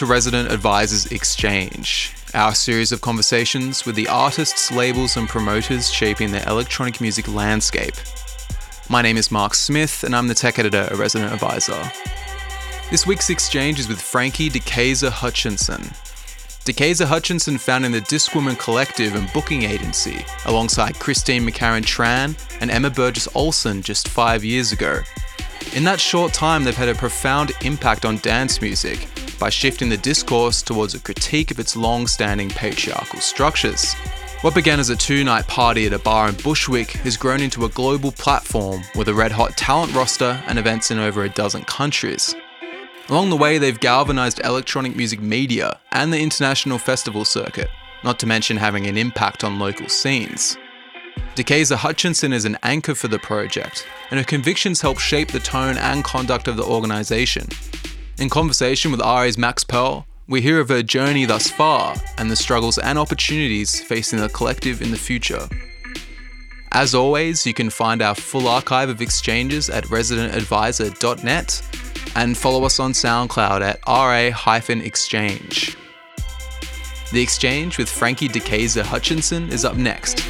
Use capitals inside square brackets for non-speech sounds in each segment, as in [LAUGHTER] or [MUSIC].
to Resident Advisors Exchange, our series of conversations with the artists, labels, and promoters shaping the electronic music landscape. My name is Mark Smith, and I'm the tech editor at Resident Advisor. This week's exchange is with Frankie Decaiza Hutchinson. Decaiza Hutchinson founded the Discwoman Collective and booking agency alongside Christine McCharen Tran and Emma Burgess Olson just five years ago. In that short time, they've had a profound impact on dance music by shifting the discourse towards a critique of its long standing patriarchal structures. What began as a two night party at a bar in Bushwick has grown into a global platform with a red hot talent roster and events in over a dozen countries. Along the way, they've galvanized electronic music media and the international festival circuit, not to mention having an impact on local scenes. Decaiza Hutchinson is an anchor for the project, and her convictions help shape the tone and conduct of the organisation. In conversation with RA's Max Pearl, we hear of her journey thus far and the struggles and opportunities facing the collective in the future. As always, you can find our full archive of exchanges at residentadvisor.net and follow us on SoundCloud at ra-exchange. The exchange with Frankie Decaiza Hutchinson is up next.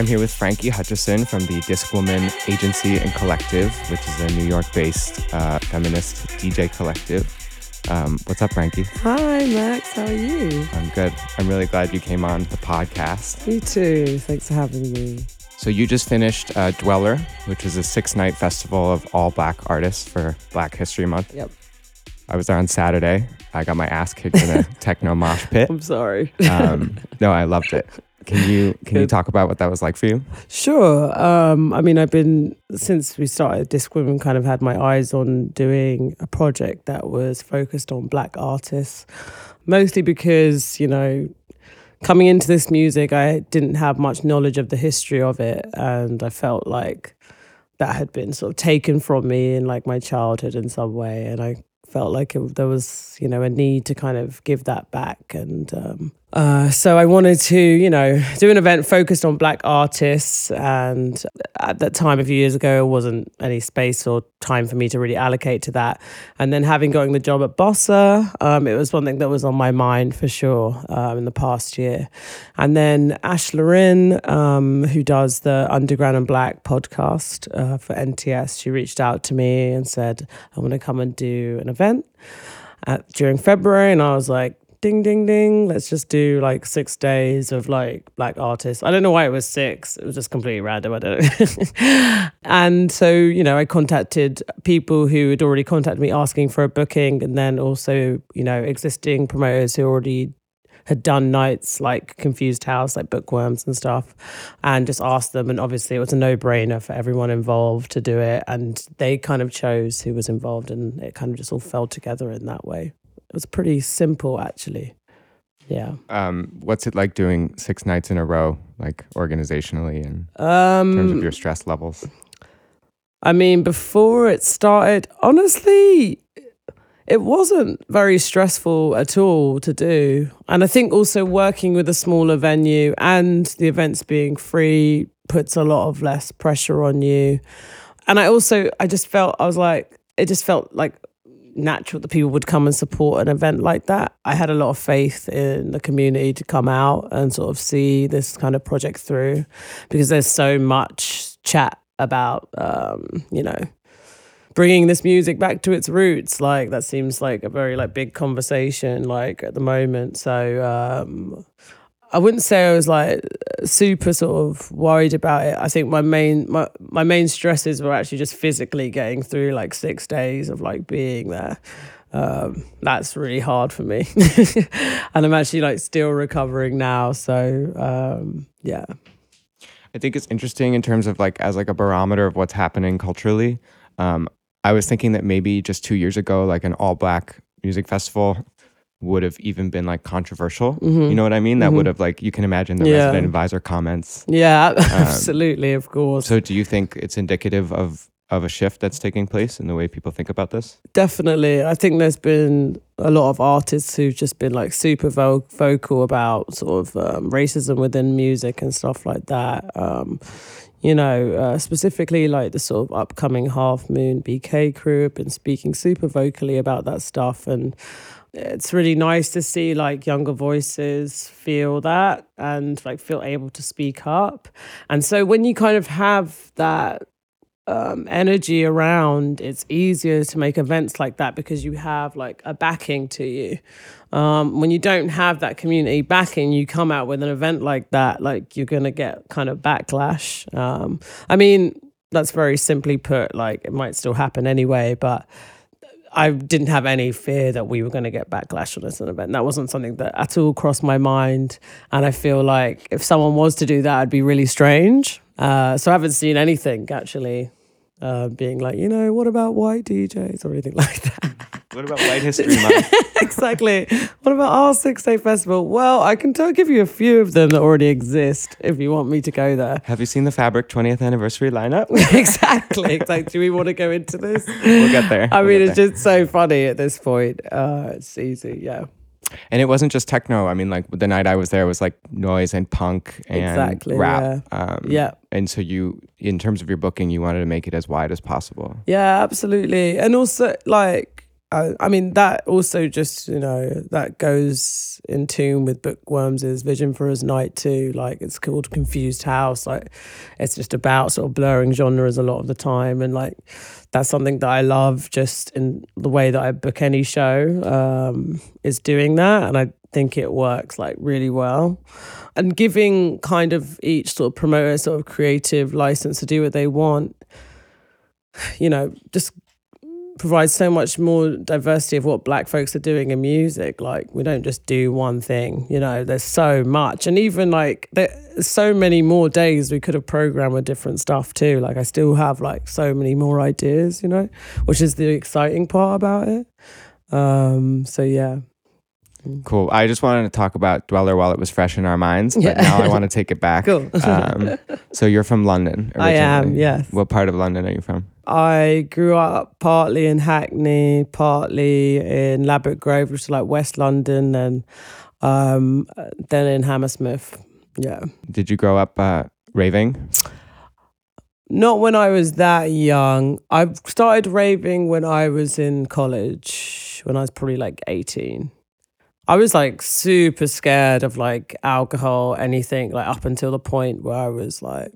I'm here with Frankie Hutchinson from the Discwoman Agency and Collective, which is a New York based uh, feminist DJ collective. Um, what's up, Frankie? Hi, Max. How are you? I'm good. I'm really glad you came on the podcast. Me too. Thanks for having me. So, you just finished uh, Dweller, which is a six night festival of all black artists for Black History Month. Yep. I was there on Saturday. I got my ass kicked in a [LAUGHS] techno mosh pit. I'm sorry. Um, no, I loved it. [LAUGHS] Can you can you talk about what that was like for you? Sure. Um, I mean, I've been since we started Discwoman, kind of had my eyes on doing a project that was focused on black artists, mostly because you know, coming into this music, I didn't have much knowledge of the history of it, and I felt like that had been sort of taken from me in like my childhood in some way, and I felt like it, there was you know a need to kind of give that back and um, uh, so I wanted to, you know, do an event focused on black artists. And at that time, a few years ago, it wasn't any space or time for me to really allocate to that. And then having gotten the job at Bossa, um, it was one thing that was on my mind for sure um, in the past year. And then Ash Lauryn, um, who does the Underground and Black podcast uh, for NTS, she reached out to me and said, I want to come and do an event. At, during February, and I was like, ding ding ding. Let's just do like six days of like black artists. I don't know why it was six. It was just completely random. I don't know. [LAUGHS] And so you know i contacted people who had already contacted me asking for a booking and then also you know existing promoters who already had done nights like confused house like bookworms and stuff and just asked them. And obviously it was a no-brainer for everyone involved to do it. And they kind of chose who was involved and it kind of just all fell together in that way it was pretty simple, actually. Yeah. Um, what's it like doing six nights in a row, like organizationally and um, in terms of um, your stress levels? I mean, before it started, honestly, it wasn't very stressful at all to do. And I think also working with a smaller venue and the events being free puts a lot of less pressure on you. And I also, I just felt, I was like, it just felt like natural that people would come and support an event like that. I had a lot of faith in the community to come out and sort of see this kind of project through because there's so much chat about, um, you know, bringing this music back to its roots. Like that seems like a very like big conversation like at the moment. So um, I wouldn't say I was like super sort of worried about it. I think my main my, my main stresses were actually just physically getting through like six days of like being there. um, that's really hard for me. [LAUGHS] and I'm actually like still recovering now. So um, yeah. I think it's interesting in terms of like as like a barometer of what's happening culturally. Um, I was thinking that maybe just two years ago, like an all black music festival would have even been like controversial. Mm-hmm. You know what I mean? That would have like you can imagine the Yeah. resident advisor comments. Yeah, [LAUGHS] absolutely, of course. So do you think it's indicative of of a shift that's taking place in the way people think about this? Definitely. I think there's been a lot of artists who've just been like super vo- vocal about sort of um, racism within music and stuff like that. Um, you know, uh, specifically like the sort of upcoming Half Moon BK crew have been speaking super vocally about that stuff. And it's really nice to see like younger voices feel that and like feel able to speak up. And so when you kind of have that um, energy around, it's easier to make events like that because you have like a backing to you. Um, when you don't have that community backing, you come out with an event like that, like you're gonna get kind of backlash. Um, I mean, that's very simply put. Like it might still happen anyway, but I didn't have any fear that we were going to get backlash on this event. That wasn't something that at all crossed my mind. And I feel like if someone was to do that, it'd be really strange. Uh, so I haven't seen anything actually uh, being like, you know, what about white DJs or anything [LAUGHS] like that. What about White History Month? [LAUGHS] exactly. What about our Six Day Festival? Well, I can tell, give you a few of them that already exist if you want me to go there. Have you seen the Fabric 20th anniversary lineup? [LAUGHS] exactly. Exactly. Do we want to go into this? we'll get there. I We'll mean, it's there. just so funny at this point. Uh, it's easy, yeah. and it wasn't just techno. I mean, like the night I was there was like noise and punk and Exactly, rap. Um, Yeah. And so you, in terms of your booking, you wanted to make it as wide as possible. Yeah, absolutely. And also, like, I, I mean, that also just, you know, that goes in tune with Bookworms' vision for his night too. Like, it's called Confused House. Like, it's just about sort of blurring genres a lot of the time. And, like, that's something that I love just in the way that I book any show um, is doing that. And I think it works, like, really well. And giving kind of each sort of promoter sort of creative license to do what they want you know, just provides so much more diversity of what black folks are doing in music. Like we don't just do one thing, you know, there's so much. And even like there's so many more days we could have programmed with different stuff too. Like I still have like so many more ideas, you know, which is the exciting part about it. Um, so yeah. Cool. I just wanted to talk about Dweller while it was fresh in our minds, but Yeah. now I want to take it back. [LAUGHS] Cool. um, so you're from London. I am, yes. What part of London are you from? I grew up partly in Hackney, partly in Ladbroke Grove, which is like West London, and um, then in Hammersmith. Yeah. Did you grow up uh, raving? Not when I was that young. I started raving when I was in college, when I was probably like 18. I was like super scared of like alcohol, anything, like up until the point where I was like,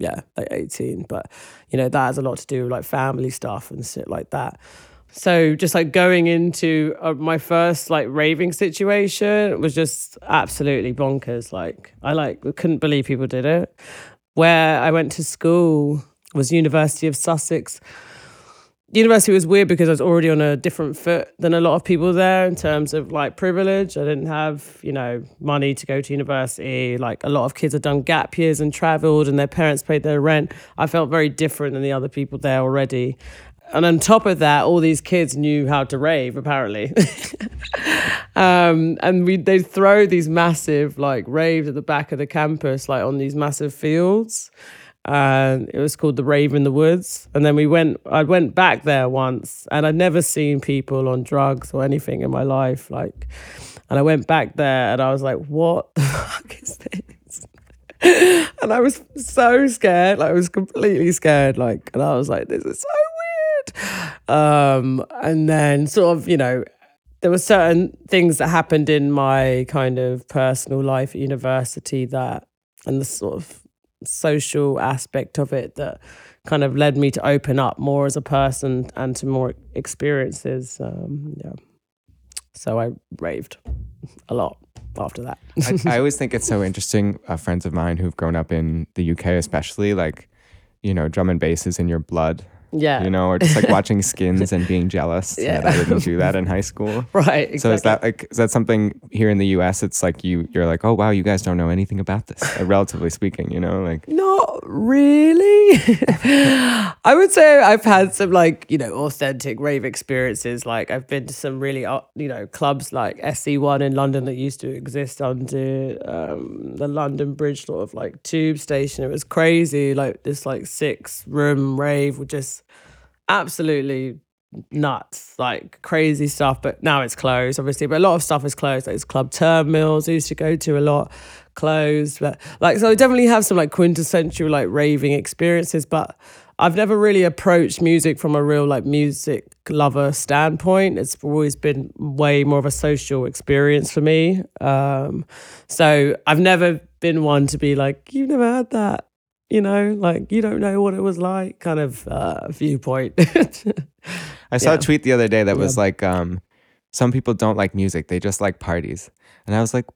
yeah, like 18. But, you know, that has a lot to do with like family stuff and shit like that. So just like going into uh, my first like raving situation was just absolutely bonkers. Like I like couldn't believe people did it. Where I went to school was University of Sussex. University was weird because I was already on a different foot than a lot of people there in terms of like privilege. I didn't have, you know, money to go to university. Like a lot of kids had done gap years and traveled and their parents paid their rent. I felt very different than the other people there already. And on top of that, all these kids knew how to rave, apparently. [LAUGHS] um, and we they'd throw these massive like raves at the back of the campus, like on these massive fields. And it was called the Rave in the Woods. And then we went I went back there once and I'd never seen people on drugs or anything in my life. Like and I went back there and I was like, what the [LAUGHS] fuck is this? [LAUGHS] and I was so scared, like I was completely scared, like, and I was like, this is so weird. Um, and then sort of, you know, there were certain things that happened in my kind of personal life at university that, and the sort of social aspect of it that kind of led me to open up more as a person and to more experiences. Um, yeah. So I raved a lot after that. I, I [LAUGHS] always think it's so interesting. Uh, friends of mine who've grown up in the UK, especially, like, you know, drum and bass is in your blood. Yeah. You know, or just like watching [LAUGHS] skins and being jealous Yeah. that I didn't do that in high school. [LAUGHS] Right. Exactly. So is that like is that something here in the U.S. It's like you you're like oh wow you guys don't know anything about this, uh, relatively speaking. You know, like [LAUGHS] Not really. I would say I've had some like, you know, authentic rave experiences. Like I've been to some really, uh, you know, clubs like SE1 in London that used to exist under um, the London Bridge sort of like tube station. It was crazy. Like this like six room rave with just absolutely nuts, like crazy stuff. But now it's closed, obviously. But a lot of stuff is closed. Like it's club terminals I used to go to a lot closed. But like, so I definitely have some like quintessential like raving experiences. But I've never really approached music from a real like music lover standpoint. It's always been way more of a social experience for me. Um, so I've never been one to be like, you've never had that. You know, like you don't know what it was like, kind of uh, viewpoint. I saw Yeah. a tweet the other day that was Yeah. like um, some people don't like music they just like parties, and I was like,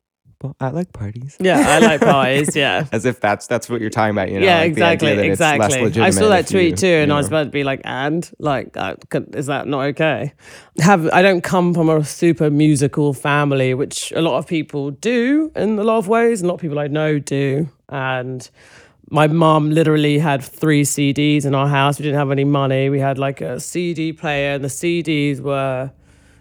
well I like parties. yeah, I like [LAUGHS] parties. Yeah. As if that's that's what you're talking about, you know? yeah, like the idea exactly, it's less exactly. I saw that if you- tweet too, and you I was about to be like, "And like, uh, could- is that not okay?" Have I don't come from a super musical family, which a lot of people do in a lot of ways, and a lot of people I know do. And my mom literally had three CDs in our house. We didn't have any money. We had like a CD player, and the CDs were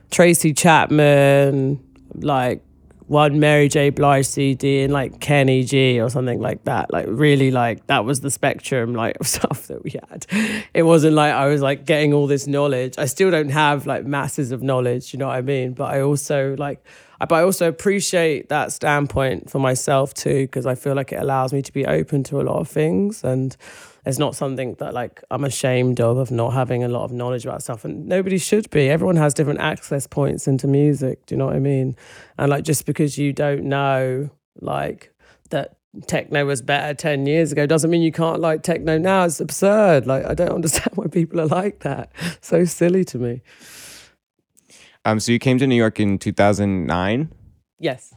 Tracy Chapman, like one Mary J. Blige CD and like Kenny G or something like that. Like really like that was the spectrum like [LAUGHS] of stuff that we had. It wasn't like I was like getting all this knowledge. I still don't have like masses of knowledge, you know what I mean? But I also like I- but I also appreciate that standpoint for myself too, because I feel like it allows me to be open to a lot of things and it's not something that like I'm ashamed of of not having a lot of knowledge about stuff and nobody should be. Everyone has different access points into music, do you know what I mean? And like just because you don't know like that techno was better 10 years ago doesn't mean you can't like techno now. It's absurd. Like I don't [LAUGHS] understand why people are like that. So silly to me. Um, so you came to New York in 2009, Yes.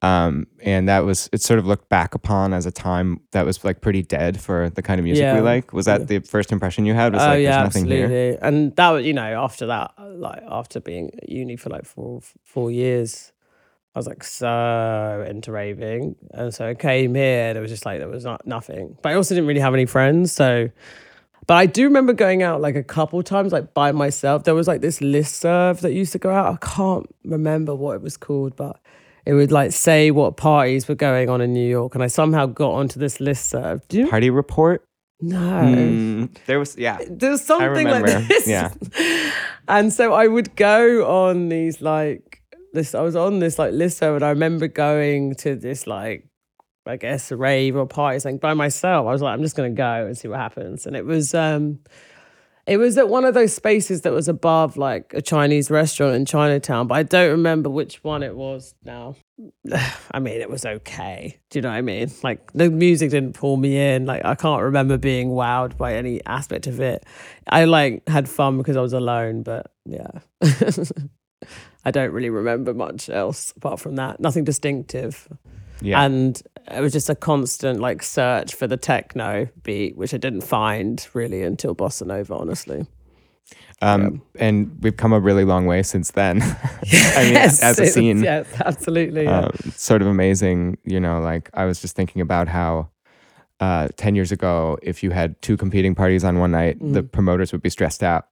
Um, and that was it. Sort of looked back upon as a time that was like pretty dead for the kind of music we like. Was that the first impression you had? Was oh like, yeah, there's nothing here. absolutely. And that was, you know, after that, like after being at uni for like four four years, I was like so into raving, and so I came here. There was just like there was not nothing, but I also didn't really have any friends. So, but I do remember going out like a couple times, like by myself. There was like this list serve that used to go out. I can't remember what it was called, but. It would like say what parties were going on in New York, and I somehow got onto this list serve. Do you? Party report. No, Mm, there was yeah. There was something like this. yeah. [LAUGHS] and so I would go on these like this. I was on this like list and I remember going to this like I guess rave or party something by myself. I was like, I'm just gonna go and see what happens. And it was um it was at one of those spaces that was above like a Chinese restaurant in Chinatown, but I don't remember which one it was now. [SIGHS] I mean, it was okay. Do you know what I mean? Like the music didn't pull me in. Like I can't remember being wowed by any aspect of it. I like had fun because I was alone, but yeah. [LAUGHS] I don't really remember much else apart from that. Nothing distinctive. Yeah. And it was just a constant like search for the techno beat, which I didn't find really until Bossa Nova, honestly. Um, and we've come a really long way since then. [LAUGHS] I mean, Yes, as a scene, Yes, absolutely. Yeah. um, sort of amazing. You know, like I was just thinking about how uh, 10 years ago, if you had two competing parties on one night, the Mm. promoters would be stressed out.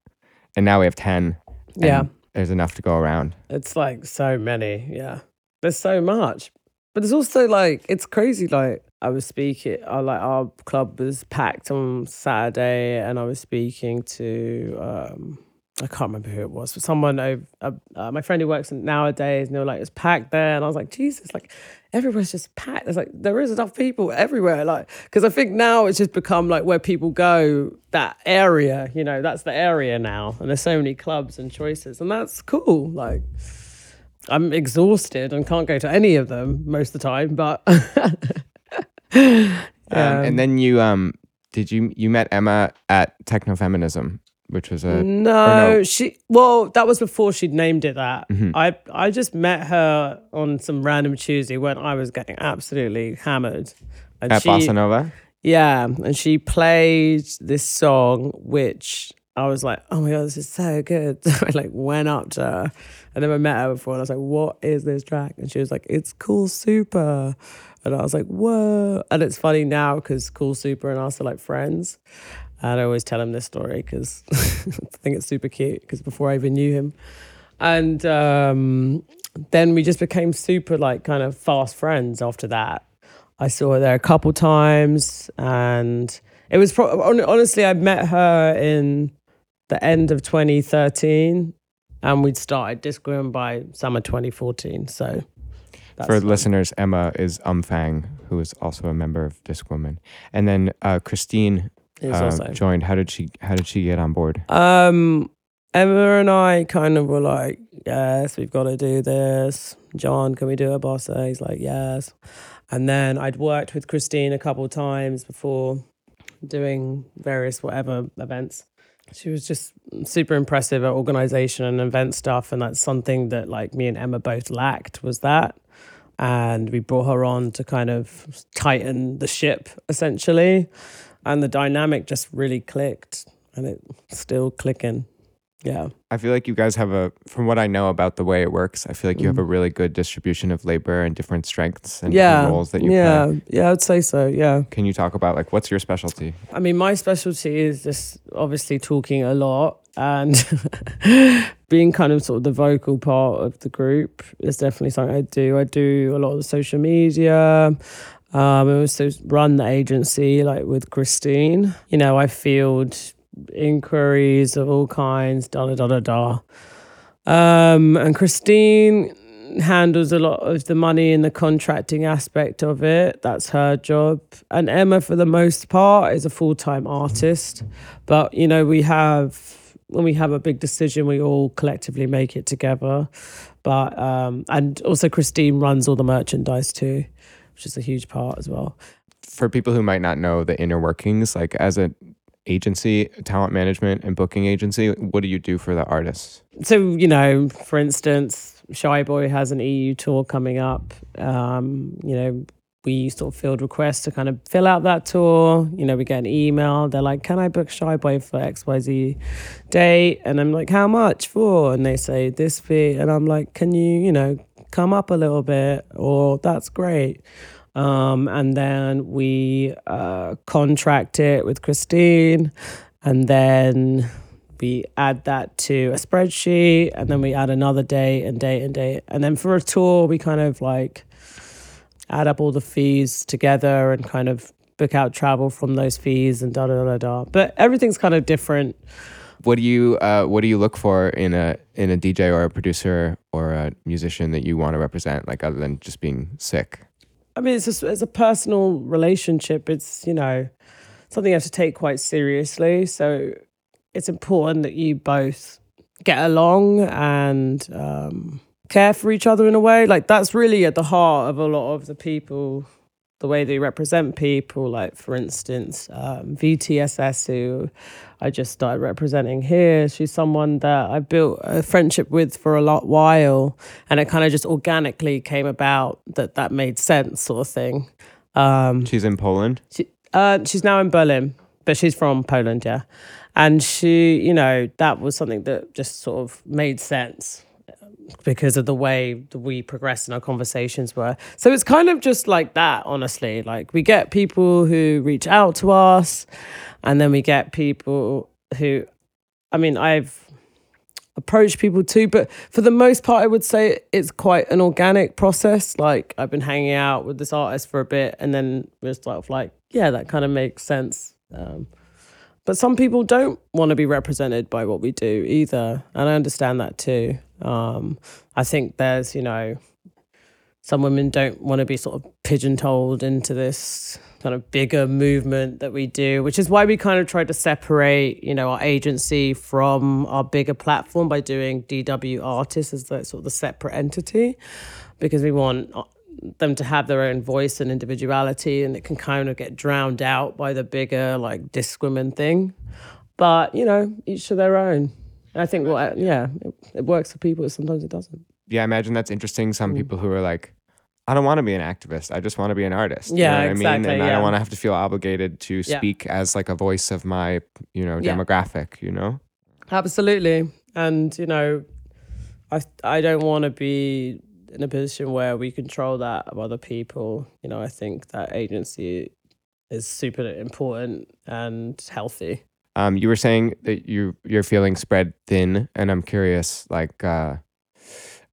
And now we have 10. yeah. There's enough to go around. It's like so many. Yeah. There's so much. But it's also like, it's crazy. Like, I was speaking, I like, our club was packed on Saturday and I was speaking to, um, I can't remember who it was, but someone over, uh, uh, my friend who works nowadays, and they were like, it's packed there. And I was like, Jesus, like, everywhere's just packed. It's like, there is enough people everywhere. Like, because I think now it's just become like where people go, that area, you know, that's the area now. And there's so many clubs and choices. And that's cool. Like, I'm exhausted and can't go to any of them most of the time, but Um, [LAUGHS] Um, and then you, um, did you, you met Emma at Technofeminism, which was a, no, no? she well, that was before she'd named it that. Mhm. I I just met her on some random Tuesday when I was getting absolutely hammered. And at she, Bossa Nova. Yeah, and she played this song which I was like, oh my god, this is so good. [LAUGHS] So I like went up to her. I never met her before, and I was like, what is this track? And she was like, it's Cool Super. And I was like, whoa. And it's funny now because Cool Super and us are like friends. And I always tell him this story because [LAUGHS] I think it's super cute because before I even knew him. And um, then we just became super like kind of fast friends after that. I saw her there a couple times and it was pro- honestly, I met her in the end of 2013 and we'd started Discwoman by summer 2014. So that's For fun. listeners, Emma is Umfang, who is also a member of Discwoman, and then uh, Christine uh, also. joined. How did she? How did she get on board? Um, Emma and I kind of were like, yes, we've got to do this. John, can we do a bossa? He's like, yes. And then I'd worked with Christine a couple of times before doing various whatever events. She was just super impressive at organization and event stuff. And that's something that like me and Emma both lacked was that. And we brought her on to kind of tighten the ship essentially. And the dynamic just really clicked and it's still clicking. Yeah. I feel like you guys have a, from what I know about the way it works, I feel like you have a Mhm. really good distribution of labor and different strengths and yeah. different roles that you yeah. play. Yeah. I'd say so. Yeah. Can you talk about like what's your specialty? I mean, my specialty is just obviously talking a lot and [LAUGHS] being kind of sort of the vocal part of the group is definitely something I do. I do a lot of social media. Um, I also run the agency like with Christine. You know, I field inquiries of all kinds, da da da da da. Um, and Christine handles a lot of the money and the contracting aspect of it. That's her job. And Emma, for the most part, is a full time artist. But, you know, we have, when we have a big decision, we all collectively make it together. But, um, and also Christine runs all the merchandise too, which is a huge part as well. For people who might not know the inner workings, like as an agency, talent management and booking agency, what do you do for the artists? so you know, for instance, SHYBOI has an EU tour coming up. Um, you know, we sort of field requests to kind of fill out that tour. You know, we get an email. They're like, "Can I book SHYBOI for X Y Z date?" And I'm like, "How much for?" And they say this fee, and I'm like, "Can you, you know, come up a little bit?" Or that's great. Um, and then we uh, contract it with Christine, and then we add that to a spreadsheet and then we add another date and date and date and then for a tour we kind of like add up all the fees together and kind of book out travel from those fees and da da da da but everything's kind of different. What do you uh, what do you look for in a in a DJ or a producer or a musician that you want to represent, like other than just being sick? I mean, it's a, it's a personal relationship. It's, you know, something you have to take quite seriously. So it's important that you both get along and um, care for each other in a way. Like, that's really at the heart of a lot of the people, the way they represent people. Like, for instance, um, VTSS, who I just started representing here. She's someone that I built a friendship with for a lot while, and it kind of just organically came about that that made sense, sort of thing. Um, She's in Poland. she, uh, she's now in Berlin, but she's from Poland, yeah. And she, you know, that was something that just sort of made sense because of the way that we progressed in our conversations were. So it's kind of just like that, honestly. Like we get people who reach out to us, and then we get people who, I mean, I've approached people too, but for the most part, I would say it's quite an organic process. Like I've been hanging out with this artist for a bit, and then we're sort of like, yeah, that kind of makes sense. Um, but some people don't want to be represented by what we do either, and I understand that too. Um, I think there's, you know, some women don't want to be sort of pigeonholed into this kind of bigger movement that we do, which is why we kind of tried to separate, you know, our agency from our bigger platform by doing DW artists as the sort of the separate entity, because we want them to have their own voice and individuality, and it can kind of get drowned out by the bigger like Discwoman thing. But you know, each to their own. And I think, well, yeah, it, it works for people. Sometimes it doesn't. Yeah, I imagine that's interesting. Some Mm. people who are like, I don't want to be an activist. I just want to be an artist. you Yeah, know what I mean? exactly, And I don't want to have to feel obligated to Yeah. speak as like a voice of my, you know, Yeah. demographic, you know? Absolutely. And, you know, I I don't want to be in a position where we control that of other people. You know, I think that agency is super important and healthy. Um, you were saying that you you're feeling spread thin, and I'm curious, like, uh,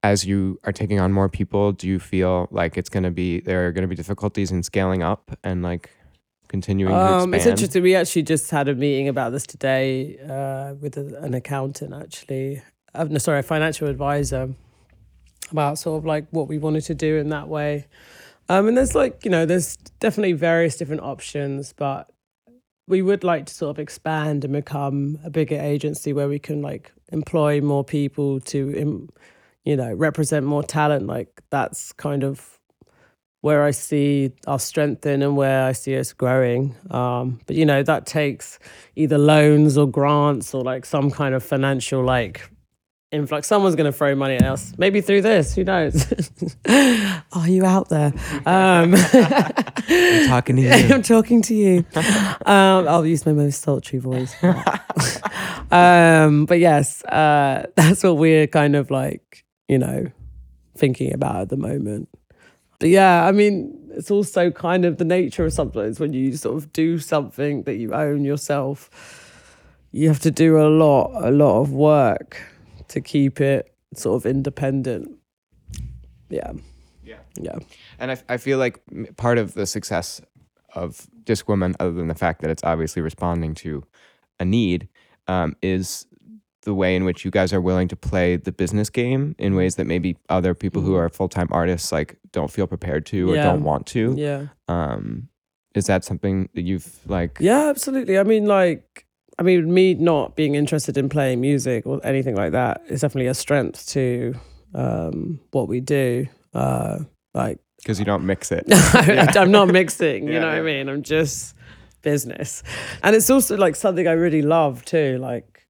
as you are taking on more people, do you feel like it's gonna be there are gonna be difficulties in scaling up and like continuing Um, it's interesting. We actually just had a meeting about this today uh, with a, an accountant, actually. Uh, no, sorry, a financial advisor about sort of like what we wanted to do in that way. Um, and there's like, you know, there's definitely various different options, but we would like to sort of expand and become a bigger agency where we can like employ more people to, you know, represent more talent. Like that's kind of where I see our strength in and where I see us growing. Um, but you know, that takes either loans or grants or like some kind of financial like influx. Someone's going to throw money at us, maybe through this. Who knows? [LAUGHS] Are you out there? Um, I'm talking to [LAUGHS] you. I'm talking to you. Um, I'll use my most sultry voice. [LAUGHS] um, but yes, uh, that's what we're kind of like, you know, thinking about at the moment. But yeah, I mean, it's also kind of the nature of sometimes when you sort of do something that you own yourself, you have to do a lot, a lot of work to keep it sort of independent. Yeah. Yeah. Yeah. And I, I feel like part of the success of Discwoman, other than the fact that it's obviously responding to a need, um, is the way in which you guys are willing to play the business game in ways that maybe other people who Mhm. are full time artists like don't feel prepared to or Yeah. don't want to. Yeah. Um, is that something that you've like? Yeah, absolutely. I mean, like, I mean, me not being interested in playing music or anything like that is definitely a strength to um, what we do. Uh, like, Because you don't mix it. [LAUGHS] [LAUGHS] I'm not mixing, you Yeah, know what I mean? I'm just business. And it's also like something I really love too. Like,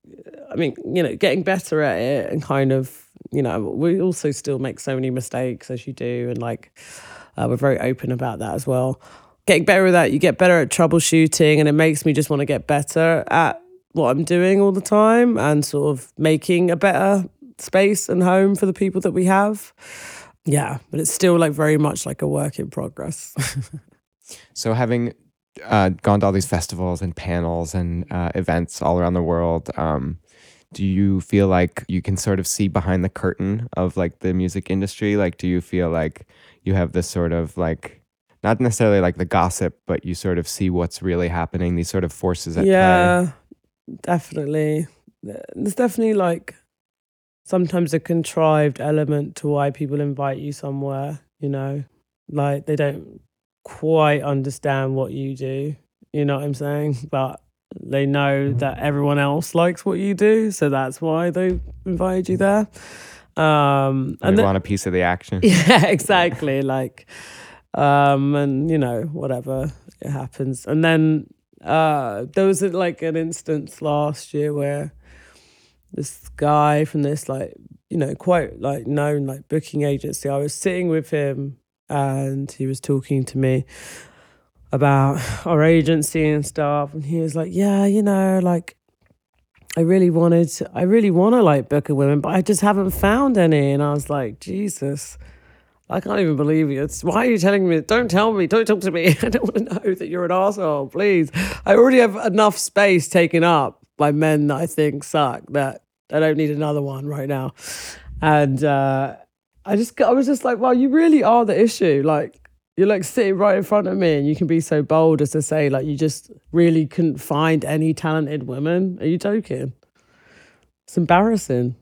I mean, you know, getting better at it and kind of, you know, we also still make so many mistakes as you do. And like, uh, we're very open about that as well. Getting better at that, you get better at troubleshooting, and it makes me just want to get better at what I'm doing all the time and sort of making a better space and home for the people that we have. Yeah, but it's still like very much like a work in progress. [LAUGHS] So having uh, gone to all these festivals and panels and uh, events all around the world, um, do you feel like you can sort of see behind the curtain of like the music industry? Like, do you feel like you have this sort of like not necessarily like the gossip, but you sort of see what's really happening, these sort of forces at play? yeah, definitely. There's definitely like sometimes a contrived element to why people invite you somewhere, you know, like they don't quite understand what you do, you know what I'm saying? [LAUGHS] But they know that everyone else likes what you do, so that's why they invited you there. Um, And and they then, want a piece of the action. [LAUGHS] [LAUGHS] yeah, exactly. Like, um, and you know, whatever it happens. And then uh, there was like an instance last year where this guy from this like you know quite like known like booking agency. I was sitting with him and he was talking to me about our agency and stuff, and he was like, "Yeah, you know, like." I really wanted, to, I really want to like book a women, but I just haven't found any. And I was like, Jesus, I can't even believe you. It's, why are you telling me? Don't tell me. Don't talk to me. [LAUGHS] I don't want to know that you're an asshole. Please. I already have enough space taken up by men that I think suck that I don't need another one right now. And uh, I just, I was just like, wow, you really are the issue. Like, you're like sitting right in front of me and you can be so bold as to say like you just really couldn't find any talented women are you joking it's embarrassing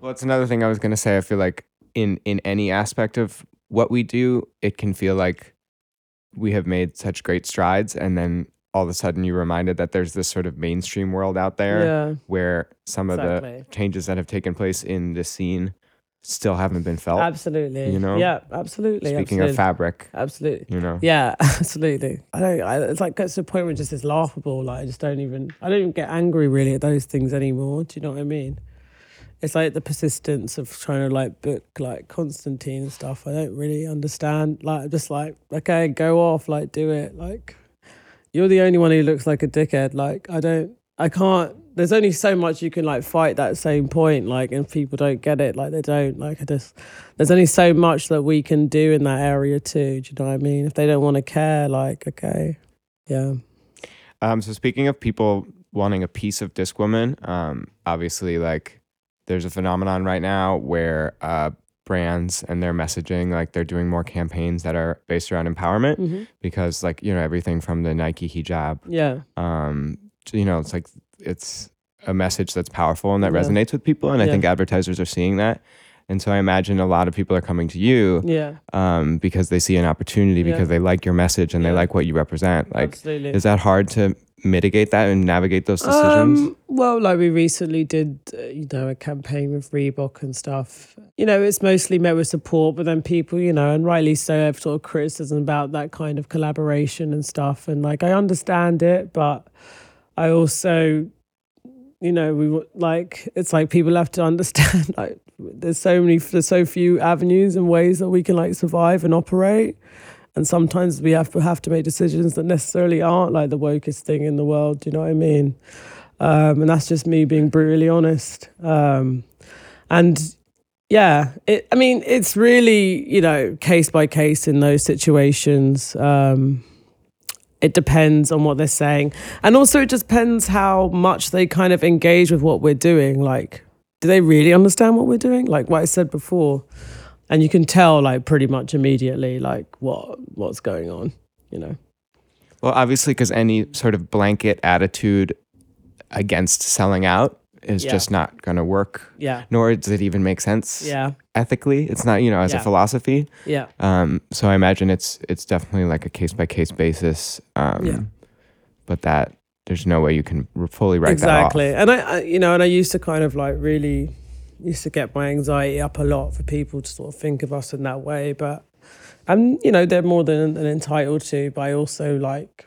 Well, it's another thing I was gonna say. I feel like in in any aspect of what we do, it can feel like we have made such great strides, and then all of a sudden you're reminded that there's this sort of mainstream world out there yeah where some of Exactly. the changes that have taken place in the scene still haven't been felt. absolutely you know? yeah absolutely Speaking absolutely. of fabric, absolutely you know, yeah [LAUGHS] absolutely i don't I, it's like gets to a point where it's just it's laughable like i just don't even i don't even get angry really at those things anymore do you know what i mean it's like the persistence of trying to like book like Constantine and stuff. I don't really understand. Like, I'm just like, okay, go off, like, do it. Like, you're the only one who looks like a dickhead. Like, I don't, I can't there's only so much you can like fight that same point like and people don't get it like they don't like I just there's only so much that we can do in that area too do you know what I mean if they don't want to care like okay yeah Um, so speaking of people wanting a piece of Discwoman, um, obviously like there's a phenomenon right now where uh, brands and their messaging, like they're doing more campaigns that are based around empowerment hmm because like, you know, everything from the Nike hijab, yeah um, to, you know, it's like it's a message that's powerful and that Yeah. resonates with people. And I think advertisers are seeing that. And so I imagine a lot of people are coming to you yeah um, because they see an opportunity Yeah. because they like your message and they like what you represent. Like, absolutely is that hard to mitigate that and navigate those decisions? Um, well, like we recently did, uh, you know, a campaign with Reebok and stuff. You know, it's mostly met with support, but then people, you know, and rightly so, have sort of criticism about that kind of collaboration and stuff. And like, I understand it, but I also, you know, we like it's like people have to [LAUGHS] understand like there's so many, there's so few avenues and ways that we can like survive and operate and sometimes we have to have to make decisions that necessarily aren't like the wokest thing in the world. Do you know what I mean? Um, and that's just me being brutally honest. Um, and yeah, it. I mean, it's really you know case by case in those situations. Um, it depends on what they're saying, and also it just depends how much they kind of engage with what we're doing. Like, do they really understand what we're doing? Like what I said before and you can tell like pretty much immediately like what what's going on you know Well, obviously, because any sort of blanket attitude against selling out is Yeah. just not going to work. yeah Nor does it even make sense yeah ethically. It's not, you know, as a philosophy. yeah Um, so I imagine it's it's definitely like a case by case basis. Um, Yeah. But that there's no way you can fully write exactly that and I, I you know and i used to kind of like really used to get my anxiety up a lot for people to sort of think of us in that way but and you know they're more than, than entitled to but i also like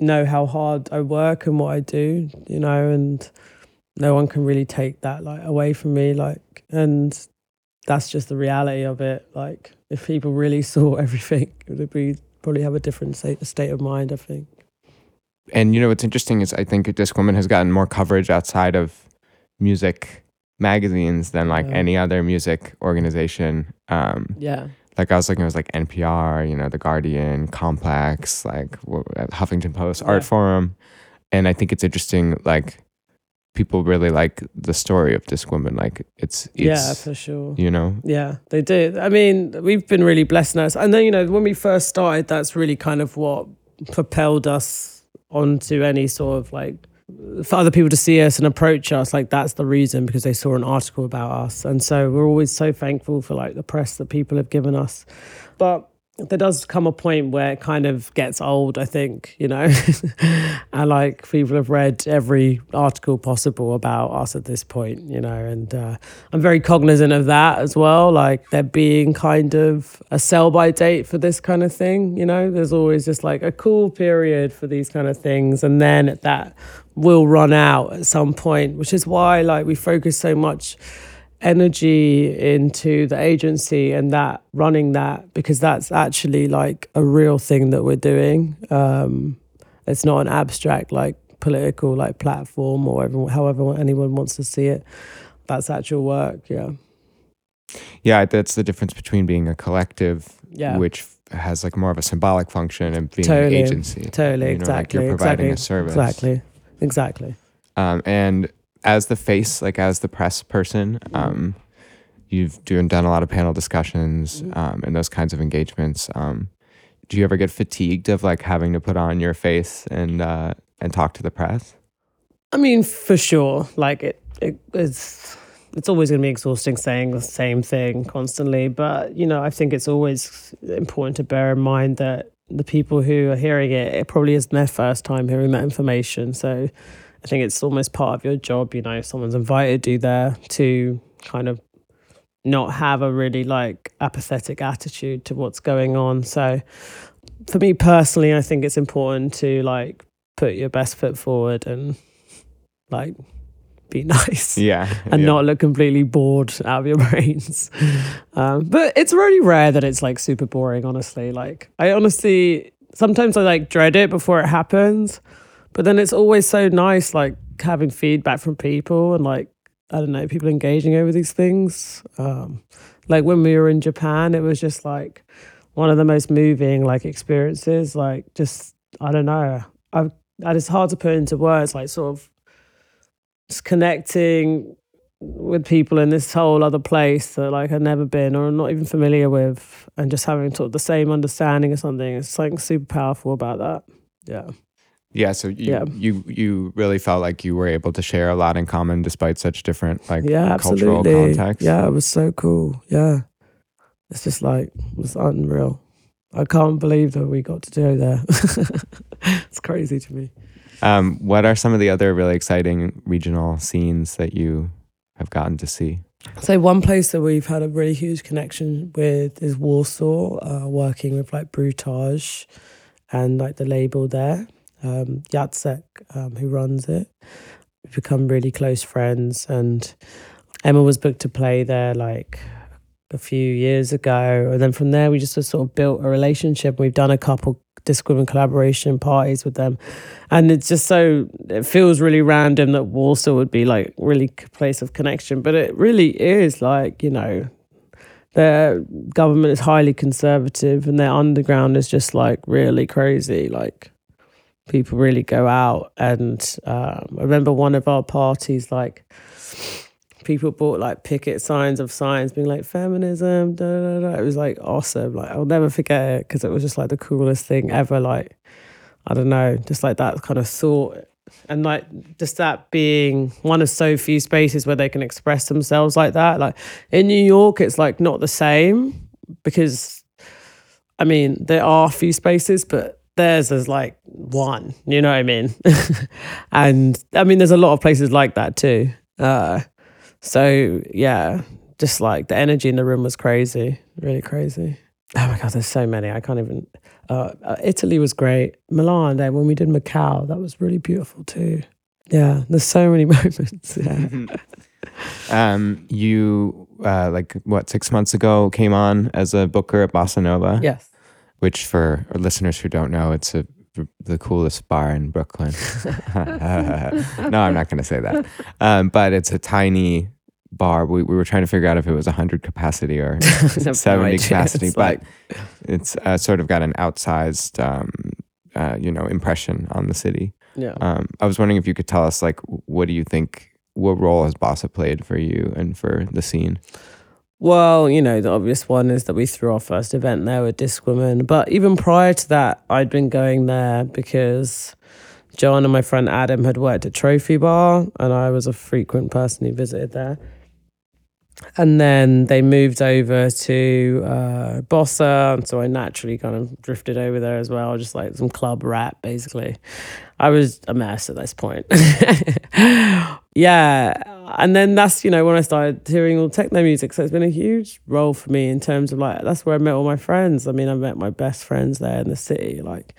know how hard i work and what i do you know and no one can really take that like away from me like and that's just the reality of it like if people really [LAUGHS] saw everything it would be probably have a different state, state of mind i think. And you know what's interesting is I think Discwoman has gotten more coverage outside of music magazines than like Yeah. any other music organization. Um, yeah like I was looking, it was like NPR, you know, The Guardian, Complex, like Huffington Post, Yeah. Artforum, and I think it's interesting. Like people really like the story of this woman. Like it's, it's yeah for sure you know, Yeah, they do. I mean, we've been really blessed now. And then, you know, when we first started, that's really kind of what propelled us onto any sort of like for other people to see us and approach us. Like that's the reason because they saw an article about us. And so we're always so thankful for like the press that people have given us. But there does come a point where it kind of gets old, I think, you know, [LAUGHS] and like people have read every article possible about us at this point, you know, and uh, I'm very cognizant of that as well. Like there being kind of a sell by date for this kind of thing, you know, there's always just like a cool period for these kind of things. And then that will run out at some point, which is why like we focus so much energy into the agency and that running that because that's actually like a real thing that we're doing. Um it's not an abstract like political like platform or everyone, however anyone wants to see it. That's actual work yeah. Yeah, that's the difference between being a collective, yeah. which has like more of a symbolic function, and being Totally, an agency. totally you know, like exactly you're providing exactly. a service. exactly. Exactly. Um, and as the face, like as the press person, Mm-hmm. um, you've doing done a lot of panel discussions Mhm. um, and those kinds of engagements. Um, do you ever get fatigued of like having to put on your face and uh, and talk to the press? I mean, for sure. Like it, it it's it's always going to be exhausting saying the same thing constantly. But you know, I think it's always important to bear in mind that the people who are hearing it, it probably isn't their first time hearing that information. So I think it's almost part of your job. You know, if someone's invited you there to kind of not have a really like apathetic attitude to what's going on. So for me personally, I think it's important to like put your best foot forward and like be [LAUGHS] nice Yeah, and yeah. not look completely bored [LAUGHS] out of your brains. Um, but it's really rare that it's like super boring, honestly. Like I honestly sometimes I like dread it before it happens. But then it's always so nice, like having feedback from people and like I don't know, people engaging over these things. Um, like when we were in Japan, it was just like one of the most moving like experiences. Like just I don't know, I it's hard to put into words. Like sort of just connecting with people in this whole other place that like I've never been or I'm not even familiar with, and just having sort of the same understanding of something. It's something super powerful about that. Yeah. Yeah, so you, Yeah. you you really felt like you were able to share a lot in common despite such different like yeah, cultural absolutely. contexts. Yeah, it was so cool. Yeah, it's just like it was unreal. I can't believe that we got to do there. [LAUGHS] it's crazy to me. Um, what are some of the other really exciting regional scenes that you have gotten to see? So one place that we've had a really huge connection with is Warsaw, uh, working with like Brutaż and like the label there, um, Jacek, um, who runs it. We've become really close friends, and Emma was booked to play there like a few years ago, and then from there we just sort of built a relationship. We've done a couple Discwoman collaboration parties with them, and it's just so it feels really random that Warsaw would be like really place of connection, but it really is like you know their government is highly conservative and their underground is just like really crazy like people really go out. And um, i remember one of our parties like people bought like picket signs of signs being like feminism da, da, da. it was like awesome. Like i'll never forget it because it was just like the coolest thing ever. Like i don't know just like that kind of thought. And like just that being one of so few spaces where they can express themselves like that. Like in new york it's like not the same because i mean there are few spaces but theirs is like one you know what i mean [LAUGHS] and i mean there's a lot of places like that too uh so yeah just like the energy in the room was crazy really crazy oh my god there's so many i can't even uh, uh, Italy was great. Milan, there when we did Macao, that was really beautiful too. Yeah, there's so many [LAUGHS] moments. Yeah, Um, you uh, like what six months ago came on as a booker at Bossa Nova, yes. Which for listeners who don't know, it's a the coolest bar in Brooklyn. [LAUGHS] no, I'm not going to say that. Um, but it's a tiny bar. We, we were trying to figure out if it was 100 capacity or [LAUGHS] have no 70 capacity, but like- it's uh, sort of got an outsized, um, uh, you know, impression on the city. Yeah. Um, I was wondering if you could tell us, like, what do you think? What role has Bossa played for you and for the scene? Well, you know, the obvious one is that we threw our first event there with Discwoman. But even prior to that, I'd been going there because John and my friend Adam had worked at Trophy Bar, and I was a frequent person who visited there. And then they moved over to uh, Bossa, and so I naturally kind of drifted over there as well, just like some club rap, basically. I was a mess at this point. [LAUGHS] yeah. And then that's, you know, when I started hearing all techno music. So it's been a huge role for me in terms of like, that's where I met all my friends. I mean, I met my best friends there in the city. Like,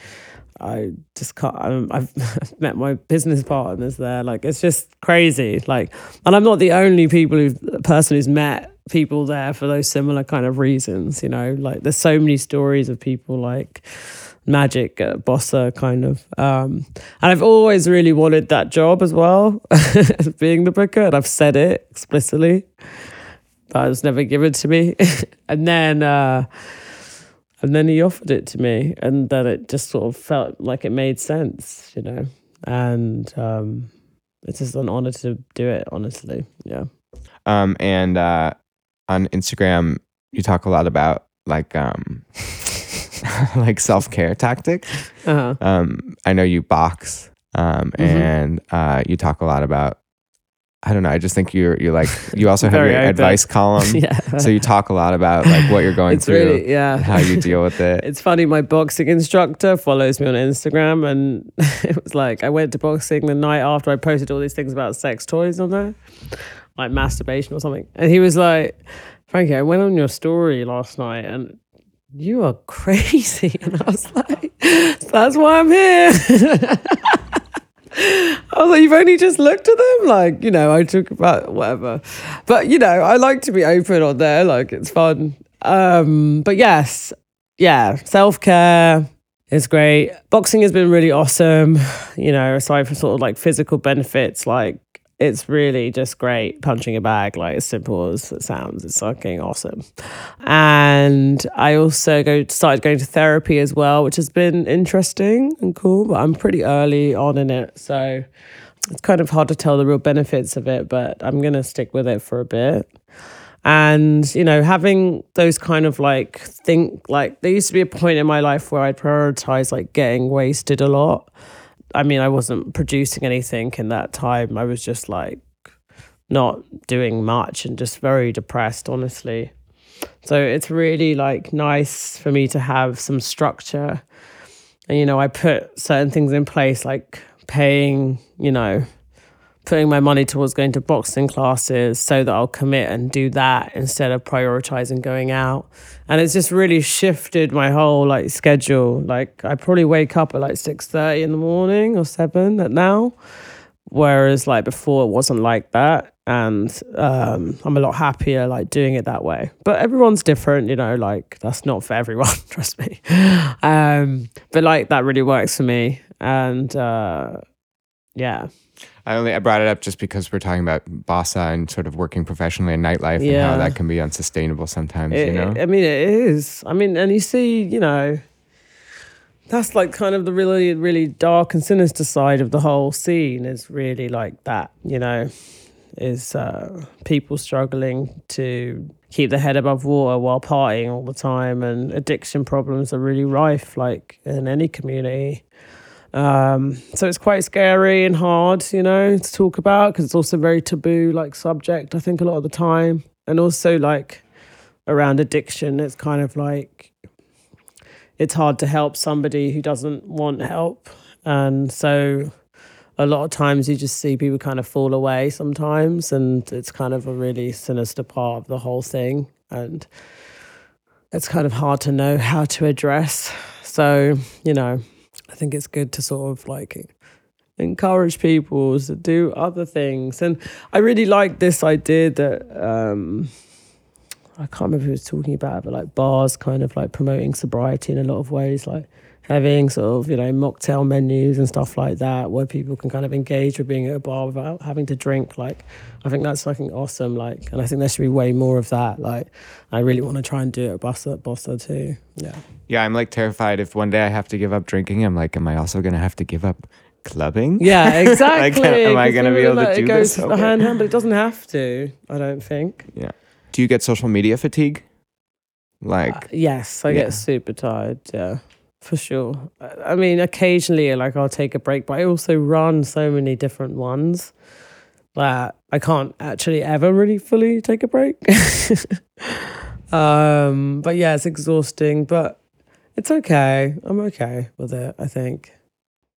I just can't, I'm, I've [LAUGHS] met my business partners there. Like, it's just crazy. Like, and I'm not the only people who've, person who's met people there for those similar kind of reasons, you know, like there's so many stories of people like, magic uh, bossa kind of um and i've always really wanted that job as well as [LAUGHS] being the booker and i've said it explicitly. But it was never given to me. [LAUGHS] And then uh and then he offered it to me and then it just sort of felt like it made sense you know? And um it's just an honor to do it honestly yeah. Um, and uh, on Instagram, you talk a lot about like um, [LAUGHS] like self care tactics. uh-huh Um, I know you box, um, Mhm. and uh, you talk a lot about. I don't know. I just think you're you're like you also have your advice column. [LAUGHS] yeah So you talk a lot about like what you're going it's through, really yeah how you deal with it. [LAUGHS] It's funny, my boxing instructor follows me on Instagram, and it was like I went to boxing the night after I posted all these things about sex toys on there, like masturbation or something. And he was like, Frankie, I went on your story last night and you are crazy. [LAUGHS] And I was like, that's why I'm here. [LAUGHS] I was like, you've only just looked at them? Like, you know, I took about whatever. But, you know, I like to be open on there. Like, it's fun. Um, but yes, yeah, self care is great. Boxing has been really awesome. You know, aside from sort of like physical benefits, like it's really just great punching a bag, like as simple as it sounds. It's fucking awesome. And I also go started going to therapy as well, which has been interesting and cool. But I'm pretty early on in it, so it's kind of hard to tell the real benefits of it. But I'm gonna stick with it for a bit and you know having those kind of like think like there used to be a point in my life where i'd prioritize like getting wasted a lot i mean i wasn't producing anything in that time. I was just like not doing much and just very depressed honestly. So it's really like nice for me to have some structure. And you know i put certain things in place like paying you know putting my money towards going to boxing classes so that I'll commit and do that instead of prioritizing going out. And it's just really shifted my whole like schedule. Like I probably wake up at like 6:30 in the morning or 7 at now. Whereas like before it wasn't like that. And um, I'm a lot happier like doing it that way. But everyone's different, you know, like that's not for everyone, [LAUGHS] trust me. Um, but like that really works for me. And uh, yeah. I only I brought it up just because we're talking about bossa and sort of working professionally in nightlife and how that can be unsustainable sometimes. It- you know, I mean, it is. I mean, and you see, you know, that's like kind of the really, really dark and sinister side of the whole scene is really like that, you know, is uh, people struggling to keep their head above water while partying all the time. And addiction problems are really rife, like in any community. Um, so it's quite scary and hard, you know, to talk about because it's also a very taboo, like subject. I think a lot of the time, and also like around addiction, it's kind of like it's hard to help somebody who doesn't want help, and so a lot of times you just see people kind of fall away sometimes, and it's kind of a really sinister part of the whole thing, and it's kind of hard to know how to address. So you know. I think it's good to sort of like encourage people to do other things. And I really like this idea that um, I can't remember who was talking about, it, but like bars kind of like promoting sobriety in a lot of ways, like having sort of, you know, mocktail menus and stuff like that, where people can kind of engage with being at a bar without having to drink. Like, I think that's fucking awesome. Like, and I think there should be way more of that. Like, I really want to try and do it at Bossa, Bossa too. Yeah. yeah, I'm like terrified if one day I have to give up drinking. I'm like, am I also gonna have to give up clubbing? Yeah, [LAUGHS] exactly. am I gonna be able to do it goes this? hand in hand, but it doesn't have to. I don't think. Yeah. Do you get social media fatigue? Like, Uh, yes, I yeah. get super tired. Yeah, for sure. I- mean, occasionally, like I'll take a break, but I also run so many different ones that I can't actually ever really fully take a break. [LAUGHS] um, but yeah, it's exhausting, but it's okay. I'm okay with it. I think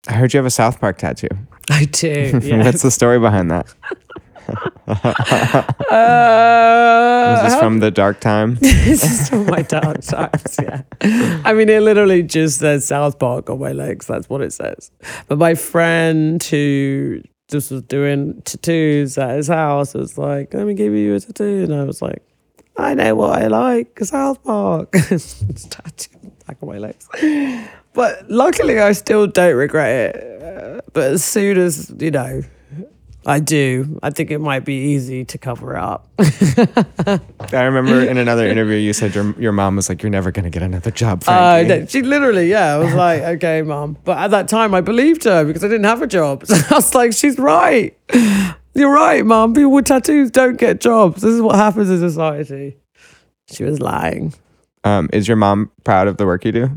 I heard you have a South Park tattoo. [LAUGHS] I do. [LAUGHS] What's the story behind that? Uh, Is this from the dark time? [LAUGHS] this is from my dark times, yeah. I mean, it literally just says South Park on my legs. That's what it says. But my friend who just was doing tattoos at his house was like, let me give you a tattoo. And I was like, I know what I like, South Park. [LAUGHS] it's tattooed on back of my legs. But luckily, I still don't regret it. Uh, but as soon as, you know, I do, I think it might be easy to cover up. [LAUGHS] I remember in another [LAUGHS] interview you said your your mom was like, "You're never gonna get another job." Uh, no, she literally, yeah. I was like, [LAUGHS] okay, mom. But at that time, I believed her because I didn't have a job. So I was like, she's right. You're right, mom. People with tattoos don't get jobs. This is what happens in society. She was lying. um, is your mom proud of the work you do?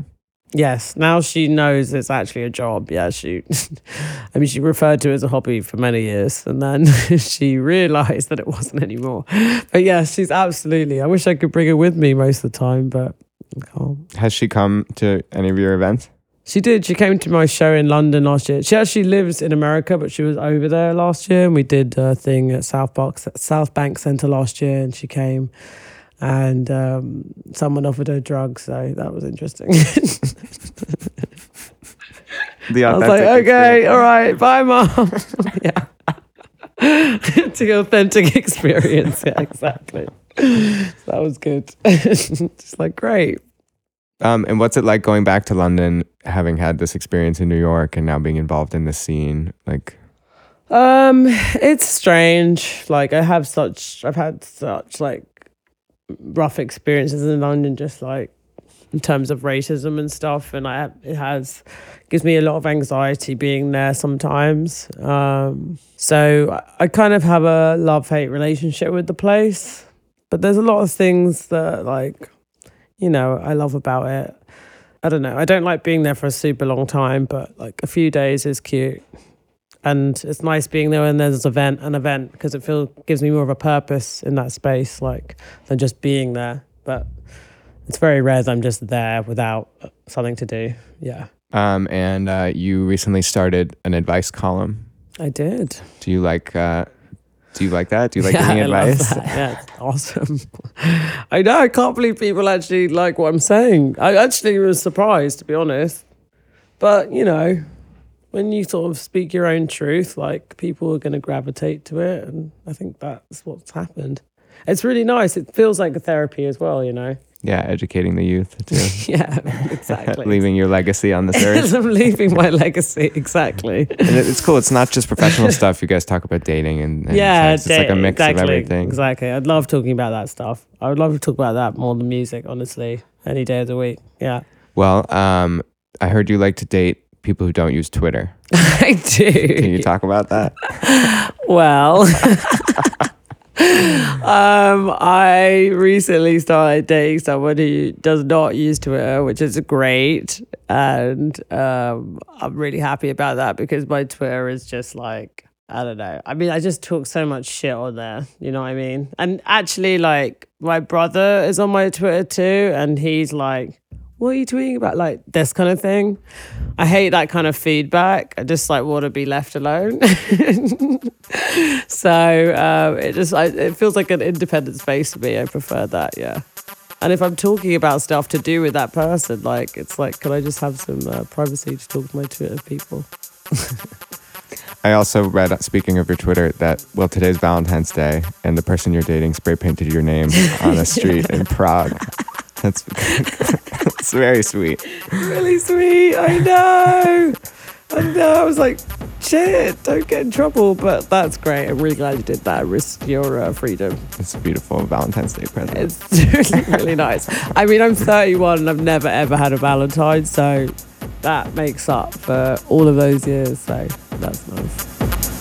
Yes, now she knows it's actually a job. Yeah, she, [LAUGHS] I mean, she referred to it as a hobby for many years and then [LAUGHS] she realized that it wasn't anymore. But yeah, she's absolutely, I wish I could bring her with me most of the time, but I can't. Has she come to any of your events? She did. She came to my show in London last year. She actually lives in America, but she was over there last year, and we did a thing at South Bank, Southbank Centre last year, and she came, and um, someone offered her drugs, so that was interesting. [LAUGHS] The I was like, okay, all right, bye, mom. [LAUGHS] yeah, [LAUGHS] the authentic experience. Yeah, exactly. So that was good. Just like great. Um, and what's it like going back to London, having had this experience in New York and now being involved in this scene? Like, Um, it's strange. Like I have such, I've had such like rough experiences in London, just like in terms of racism and stuff, and I it has gives me a lot of anxiety being there sometimes. Um, so I- kind of have a love hate relationship with the place, but there's a lot of things that like, you know, I love about it. I don't know. I don't like being there for a super long time, but like a few days is cute and it's nice being there when there's an event an event because it feels gives me more of a purpose in that space like than just being there but it's very rare that i'm just there without something to do yeah um, and uh, you recently started an advice column. i did Do you like? Uh, do you like that? Do you like [LAUGHS] yeah, giving advice? yeah it's awesome [LAUGHS] i know i can't believe people actually like what i'm saying i actually was surprised to be honest but you know when you sort of speak your own truth like people are going to gravitate to it and i think that's what's happened it's really nice it feels like a therapy as well you know Yeah, educating the youth [LAUGHS] too, yeah exactly [LAUGHS] leaving your legacy on this [LAUGHS] earth. i'm leaving my legacy exactly and it's cool. It's not just professional stuff. You guys talk about dating and, and yeah sex. it's like a mix exactly, of everything. exactly i'd love talking about that stuff i would love to talk about that more than music honestly any day of the week yeah Well, um, I heard you like to date people who don't use Twitter. [LAUGHS] i do Can you talk about that? Well, [LAUGHS] [LAUGHS] um, I recently started dating someone who does not use Twitter, which is great, and um, I'm really happy about that because my Twitter is just like I don't know. I mean, I just talk so much shit on there. You know what I mean? And actually, like my brother is on my Twitter too, and he's like. What are you tweeting about? Like this kind of thing. I hate that kind of feedback. I just like want to be left alone. [LAUGHS] so um, it just I, it feels like an independent space to me. I prefer that, yeah. And if I'm talking about stuff to do with that person, like it's like, can I just have some uh, privacy to talk to my Twitter people? [LAUGHS] I also read, speaking of your Twitter, that, well, today's Valentine's Day and the person you're dating spray painted your name on a [LAUGHS] street in Prague. That's, [LAUGHS] that's very sweet. Really sweet. I know. I know. I was like, shit, don't get in trouble. But that's great. I'm really glad you did that. Risk your uh, freedom. It's a beautiful Valentine's Day present. It's [LAUGHS] really, really nice. I mean, I'm 31 and I've never ever had a Valentine, so that makes up for all of those years. So that's nice.